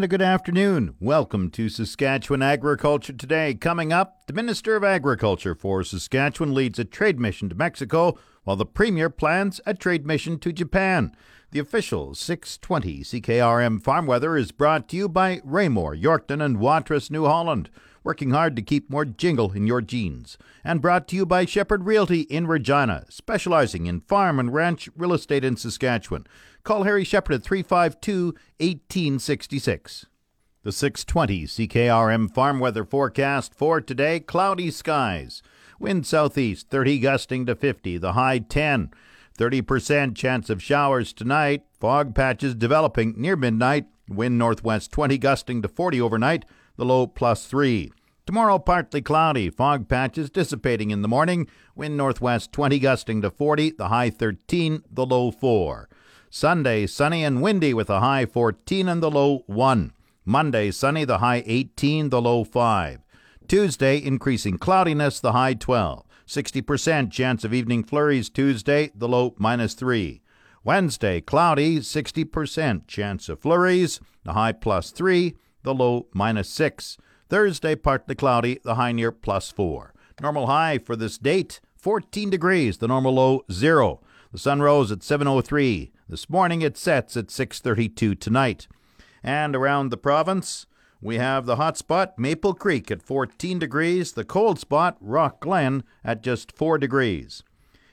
And a good afternoon. Welcome to Saskatchewan Agriculture Today. Coming up, the Minister of Agriculture for Saskatchewan leads a trade mission to Mexico, while the Premier plans a trade mission to Japan. The official 620 CKRM farm weather is brought to you by Raymore, Yorkton, and Watrous, New Holland, working hard to keep more jingle in your jeans. And brought to you by Shepherd Realty in Regina, specializing in farm and ranch real estate in Saskatchewan. Call Harry Shepherd at 352 1866. The 620 CKRM farm weather forecast for today cloudy skies. Wind southeast 30 gusting to 50, the high 10. 30% chance of showers tonight. Fog patches developing near midnight. Wind northwest 20 gusting to 40 overnight, the low plus 3. Tomorrow, partly cloudy, fog patches dissipating in the morning. Wind northwest 20 gusting to 40, the high 13, the low 4. Sunday, sunny and windy with a high 14 and the low 1. Monday, sunny, the high 18, the low 5. Tuesday, increasing cloudiness, the high 12. 60% chance of evening flurries Tuesday, the low minus 3. Wednesday, cloudy, 60% chance of flurries, the high plus 3, the low minus 6. Thursday, partly cloudy, the high near plus 4. Normal high for this date, 14 degrees, the normal low 0. The sun rose at 7:03 this morning. It sets at 6:32 tonight. And around the province, we have the hot spot Maple Creek at 14 degrees, the cold spot Rockglen at just 4 degrees.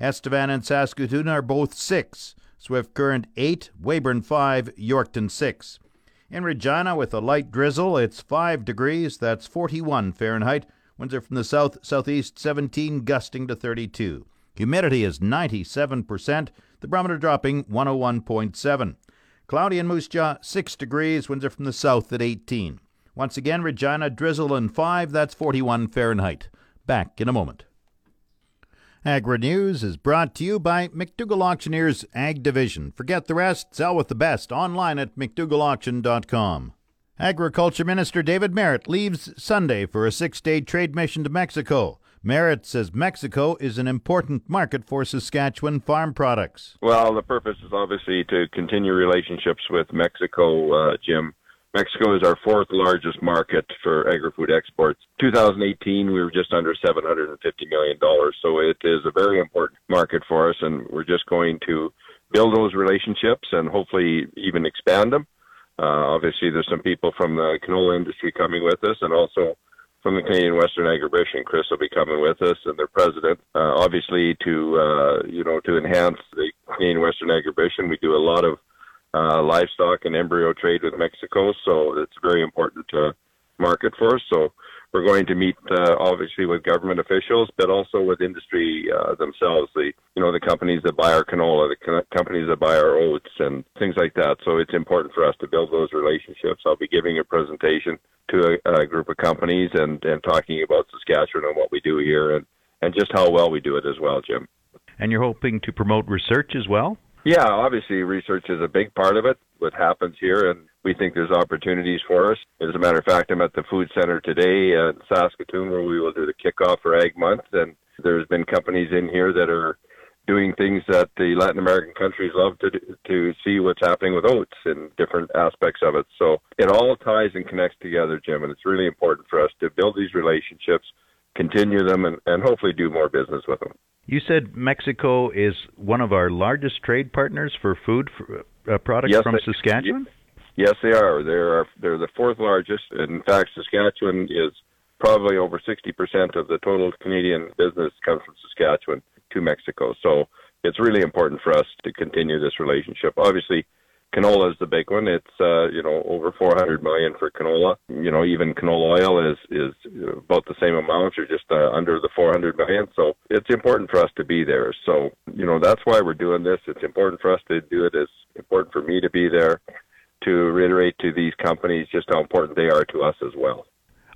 Estevan and Saskatoon are both 6, Swift Current 8, Weyburn 5, Yorkton 6. In Regina, with a light drizzle, it's 5 degrees, that's 41 Fahrenheit. Winds are from the south southeast 17, gusting to 32. Humidity is 97%, the barometer dropping 101.7. Cloudy in Moose Jaw, 6 degrees, winds are from the south at 18. Once again, Regina, drizzle and 5, that's 41 Fahrenheit. Back in a moment. Agri News is brought to you by McDougall Auctioneers Ag Division. Forget the rest, sell with the best online at McDougallAuction.com. Agriculture Minister David Marit leaves Sunday for a six day trade mission to Mexico. Marit says Mexico is an important market for Saskatchewan farm products. Well, the purpose is obviously to continue relationships with Mexico, uh, Jim. Mexico is our fourth largest market for agri-food exports. 2018, we were just under 750 million dollars, so it is a very important market for us, and we're just going to build those relationships and hopefully even expand them. Uh, obviously, there's some people from the canola industry coming with us, and also from the Canadian Western Agribition. Chris will be coming with us, and their president. Uh, obviously, to uh, you know to enhance the Canadian Western Agribition, we do a lot of uh, livestock and embryo trade with Mexico, so it's very important to market for us. So we're going to meet uh, obviously with government officials, but also with industry uh, themselves. The you know the companies that buy our canola, the co- companies that buy our oats, and things like that. So it's important for us to build those relationships. I'll be giving a presentation to a, a group of companies and and talking about Saskatchewan and what we do here, and and just how well we do it as well, Jim. And you're hoping to promote research as well. Yeah, obviously research is a big part of it. What happens here, and we think there's opportunities for us. As a matter of fact, I'm at the food center today in Saskatoon where we will do the kickoff for Ag Month, and there's been companies in here that are doing things that the Latin American countries love to do, to see what's happening with oats and different aspects of it. So it all ties and connects together, Jim, and it's really important for us to build these relationships, continue them, and, and hopefully do more business with them. You said Mexico is one of our largest trade partners for food for, uh, products Yes, from they- Saskatchewan. Yes, they are. They're they're the fourth largest. In fact, Saskatchewan is probably over 60% of the total Canadian business comes from Saskatchewan to Mexico. So it's really important for us to continue this relationship. Obviously, canola is the big one. It's uh, you know over 400 million for canola. You know even canola oil is is about the same amount or just uh, under the 400 million. So it's important for us to be there. So you know that's why we're doing this. It's important for us to do it. It's important for me to be there. to reiterate to these companies just how important they are to us as well.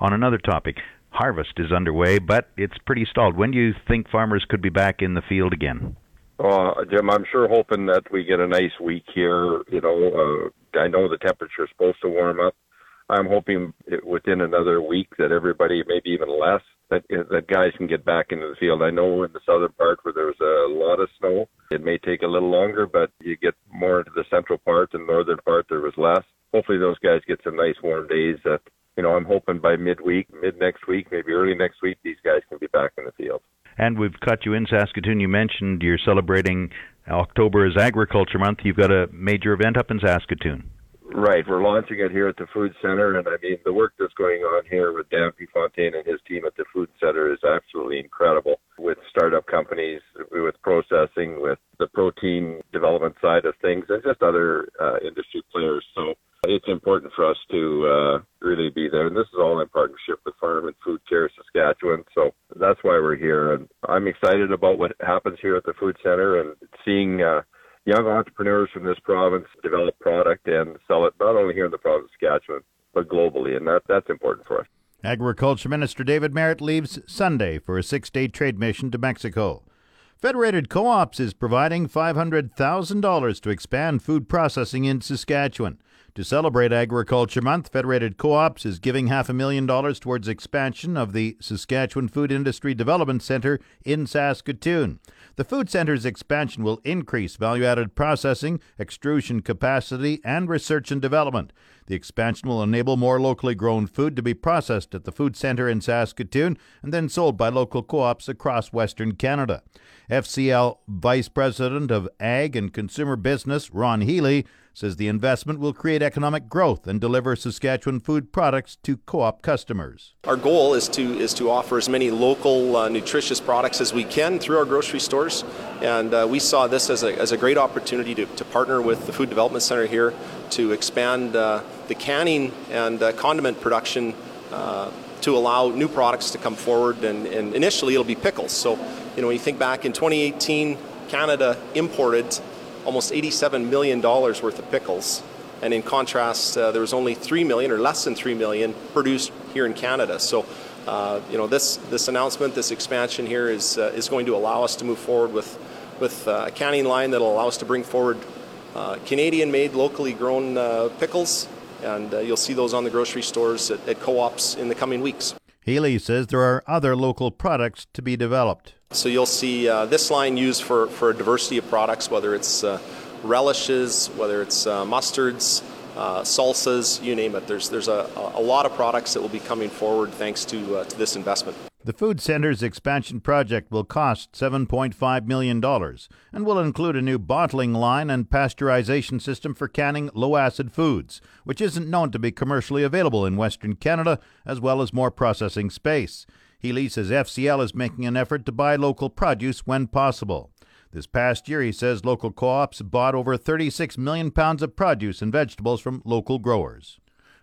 On another topic, harvest is underway, but it's pretty stalled. When do you think farmers could be back in the field again? Uh, Jim, I'm sure hoping that we get a nice week here. You know, uh, I know the temperature is supposed to warm up. I'm hoping it, within another week that everybody, maybe even less, that that guys can get back into the field. I know in the southern part where there's a lot of snow, it may take a little longer, but you get more into the central part and northern part, there was less. Hopefully, those guys get some nice warm days. That you know, I'm hoping by midweek, mid next week, maybe early next week, these guys can be back in the field. And we've caught you in Saskatoon. You mentioned you're celebrating October as Agriculture Month. You've got a major event up in Saskatoon. Right, we're launching it here at the Food Center, and I mean the work that's going on here with Dan Fontaine and his team at the Food Center is absolutely incredible. With startup companies, with processing, with the protein development side of things, and just other uh, industry players. So it's important for us to uh, really be there, and this is all in partnership with Farm and Food Care Saskatchewan. So that's why we're here, and I'm excited about what happens here at the Food Center and seeing. Uh, young entrepreneurs from this province develop product and sell it not only here in the province of Saskatchewan, but globally, and that, that's important for us. Agriculture Minister David Marit leaves Sunday for a six day trade mission to Mexico. Federated Co ops is providing $500,000 to expand food processing in Saskatchewan. To celebrate Agriculture Month, Federated Co ops is giving half a million dollars towards expansion of the Saskatchewan Food Industry Development Centre in Saskatoon. The food center's expansion will increase value added processing, extrusion capacity, and research and development. The expansion will enable more locally grown food to be processed at the food center in Saskatoon and then sold by local co ops across Western Canada. FCL Vice President of Ag and Consumer Business, Ron Healy, says the investment will create economic growth and deliver Saskatchewan food products to co-op customers. Our goal is to is to offer as many local uh, nutritious products as we can through our grocery stores, and uh, we saw this as a, as a great opportunity to, to partner with the Food Development Center here to expand uh, the canning and uh, condiment production uh, to allow new products to come forward. And, and initially, it'll be pickles. So, you know, when you think back in 2018, Canada imported almost $87 million worth of pickles. And in contrast, uh, there was only 3 million or less than 3 million produced here in Canada. So, uh, you know, this, this announcement, this expansion here is, uh, is going to allow us to move forward with, with uh, a canning line that will allow us to bring forward uh, Canadian made, locally grown uh, pickles. And you'll see those on the grocery stores at, at co ops in the coming weeks. Healy says there are other local products to be developed. So you'll see uh, this line used for, for a diversity of products, whether it's uh, relishes, whether it's uh, mustards, uh, salsas, you name it. There's, there's a, a lot of products that will be coming forward thanks to, uh, to this investment. The food center's expansion project will cost $7.5 million and will include a new bottling line and pasteurization system for canning low acid foods, which isn't known to be commercially available in Western Canada, as well as more processing space. Healy says FCL is making an effort to buy local produce when possible. This past year, he says local co ops bought over 36 million pounds of produce and vegetables from local growers.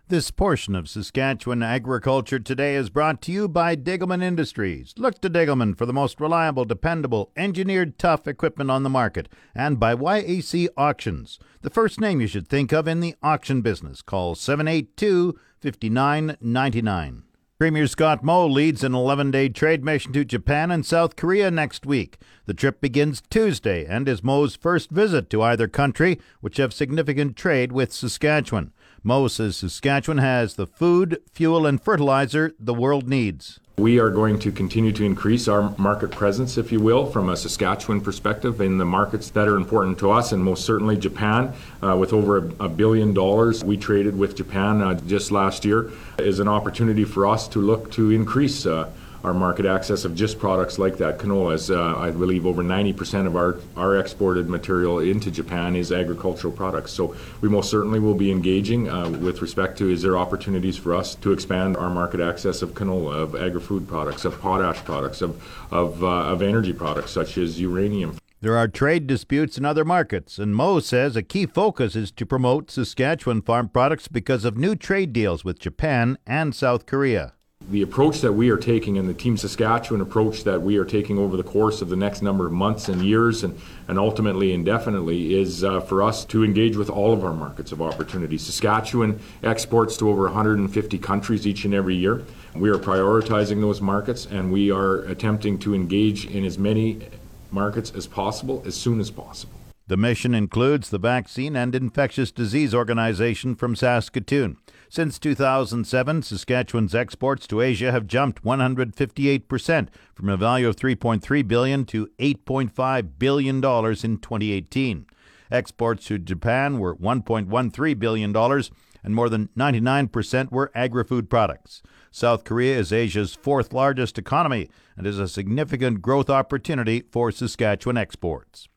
This portion of Saskatchewan Agriculture Today is brought to you by Degelman Industries. Look to Degelman for the most reliable, dependable, engineered tough equipment on the market, and by YAC Auctions, the first name you should think of in the auction business. Call 782 5999. Premier Scott Moe leads an 11 day trade mission to Japan and South Korea next week. The trip begins Tuesday and is Moe's first visit to either country, which have significant trade with Saskatchewan. Moe says Saskatchewan has the food, fuel, and fertilizer the world needs. We are going to continue to increase our market presence, if you will, from a Saskatchewan perspective in the markets that are important to us, and most certainly Japan. Uh, with over a, a, billion dollars we traded with Japan uh, just last year, is an opportunity for us to look to increase. Uh, our market access of just products like that. Canola is, uh, I believe, over 90% of our, our exported material into Japan is agricultural products. So we most certainly will be engaging uh, with respect to is there opportunities for us to expand our market access of canola, of agri-food products, of potash products, of, of, uh, of energy products such as uranium. There are trade disputes in other markets, and Moe says a key focus is to promote Saskatchewan farm products because of new trade deals with Japan and South Korea. The approach that we are taking and the Team Saskatchewan approach that we are taking over the course of the next number of months and years and, and ultimately indefinitely is uh, for us to engage with all of our markets of opportunity. Saskatchewan exports to over 150 countries each and every year. We are prioritizing those markets and we are attempting to engage in as many markets as possible as soon as possible. The mission includes the Vaccine and Infectious Disease Organization from Saskatoon. Since 2007, Saskatchewan's exports to Asia have jumped 158% from a value of 3.3 billion to 8.5 billion dollars in 2018. Exports to Japan were 1.13 billion dollars and more than 99% were agri-food products. South Korea is Asia's fourth largest economy and is a significant growth opportunity for Saskatchewan exports.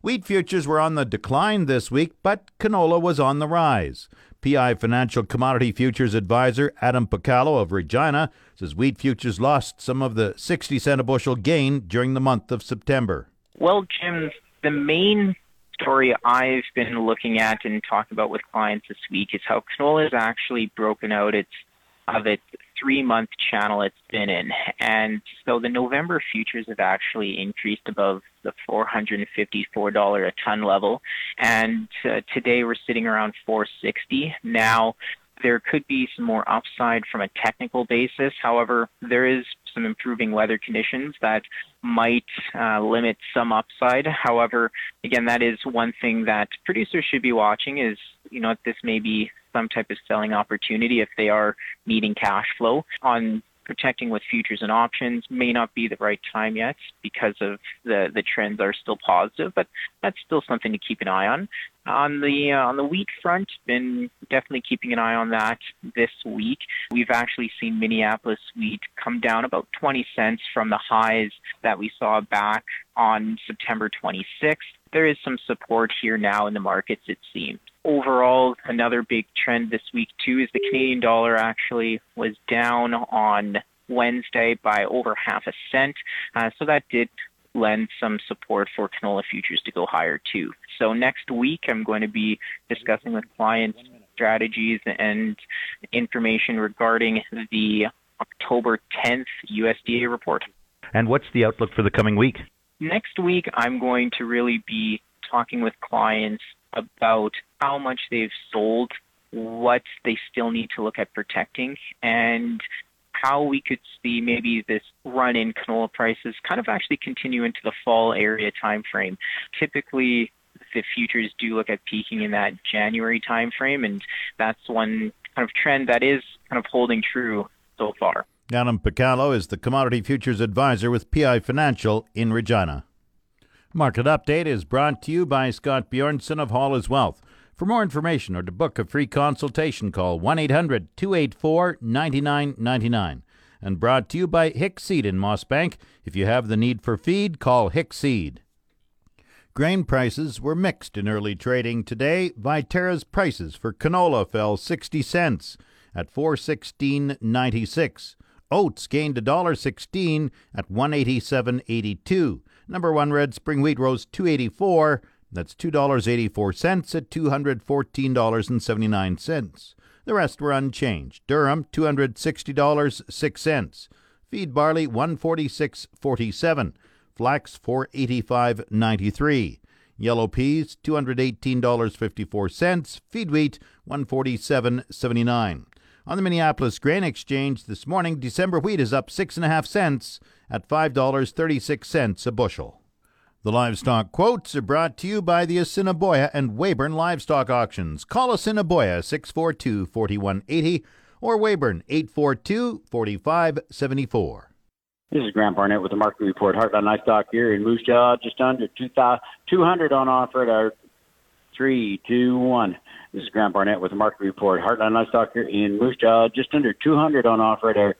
Wheat futures were on the decline this week, but canola was on the rise. PI Financial Commodity Futures Advisor Adam Picallo of Regina says wheat futures lost some of the 60 cent a bushel gain during the month of September. Well, Jim, the main story I've been looking at and talking about with clients this week is how canola has actually broken out its of its three month channel it's been in. And so the November futures have actually increased above the $454 a ton level. And uh, today we're sitting around 460. Now, there could be some more upside from a technical basis. However, there is some improving weather conditions that might uh, limit some upside. However, again, that is one thing that producers should be watching is, you know, this may be some type of selling opportunity if they are needing cash flow. On protecting with futures and options may not be the right time yet because of the the trends are still positive, but that's still something to keep an eye on. On the uh, on the wheat front, been definitely keeping an eye on that this week. We've actually seen Minneapolis wheat come down about 20 cents from the highs that we saw back on September 26th. There is some support here now in the markets, it seems overall, another big trend this week too is the Canadian dollar actually was down on Wednesday by over half a cent. Uh, so that did lend some support for canola futures to go higher too. So next week, I'm going to be discussing with clients strategies and information regarding the October 10th USDA report. And what's the outlook for the coming week? Next week, I'm going to really be talking with clients about how much they've sold, what they still need to look at protecting, and how we could see maybe this run in canola prices kind of actually continue into the fall area time frame. Typically, the futures do look at peaking in that January time frame, and that's one kind of trend that is kind of holding true so far. Adam Picallo is the commodity futures advisor with PI Financial in Regina. Market Update is brought to you by Scott Bjornson of Hall Wealth. For more information or to book a free consultation, call 1 800 284 9999. And brought to you by Hicks Seed in Mossbank. If you have the need for feed, call Hicks Seed. Grain prices were mixed in early trading today. Viterra's prices for canola fell 60 cents at 416.96. Oats gained $1.16 at 187.82. Number one red spring wheat rose 284. That's $2.84 at $214.79. The rest were unchanged. Durum $260.06. Feed barley 146.47. Flax 485.93. Yellow peas $218.54. Feed wheat 147.79. On the Minneapolis Grain Exchange this morning, December wheat is up six and a half cents at $5.36 a bushel. The livestock quotes are brought to you by the Assiniboia and Weyburn Livestock Auctions. Call Assiniboia 642 4180 or Weyburn 842 4574. This is Grant Barnett with the market report. Heartland Livestock here in Moose Jaw, just under 200 on offer at our 321. This is Grant Barnett with the market report. Heartland Livestock here in Moose Jaw, just under 200 on offer at our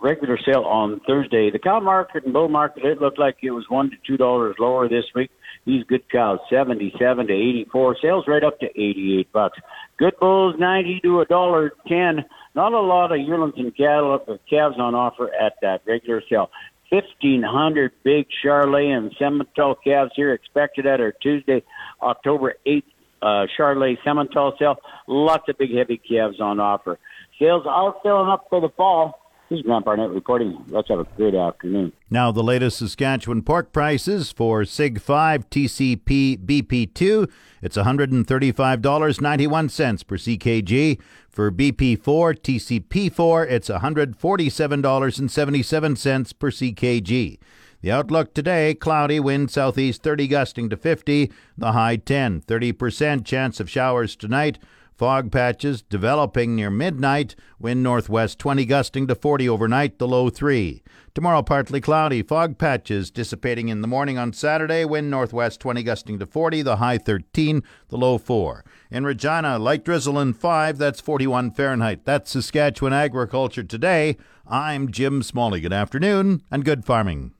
regular sale on Thursday. The cow market and bull market, it looked like it was one to two dollars lower this week. These good cows, 77 to 84. Sales right up to 88 bucks. Good bulls, 90 to a dollar 10. Not a lot of yearlings and cattle calves on offer at that regular sale. 1,500 big Charolais and Simmental calves here expected at our Tuesday, October 8th uh, Charolais Simmental sale. Lots of big heavy calves on offer. Sales are filling up for the fall. This is Grant Barnett reporting. Let's have a great afternoon. Now, the latest Saskatchewan pork prices for SIG 5 TCP BP2, it's $135.91 per CKG. For BP4 TCP4, it's $147.77 per CKG. The outlook today cloudy, wind southeast 30 gusting to 50, the high 10, 30% chance of showers tonight. Fog patches developing near midnight. Wind northwest 20 gusting to 40 overnight, the low 3. Tomorrow partly cloudy. Fog patches dissipating in the morning on Saturday. Wind northwest 20 gusting to 40, the high 13, the low 4. In Regina, light drizzle and 5, that's 41 Fahrenheit. That's Saskatchewan agriculture today. I'm Jim Smalley. Good afternoon and good farming.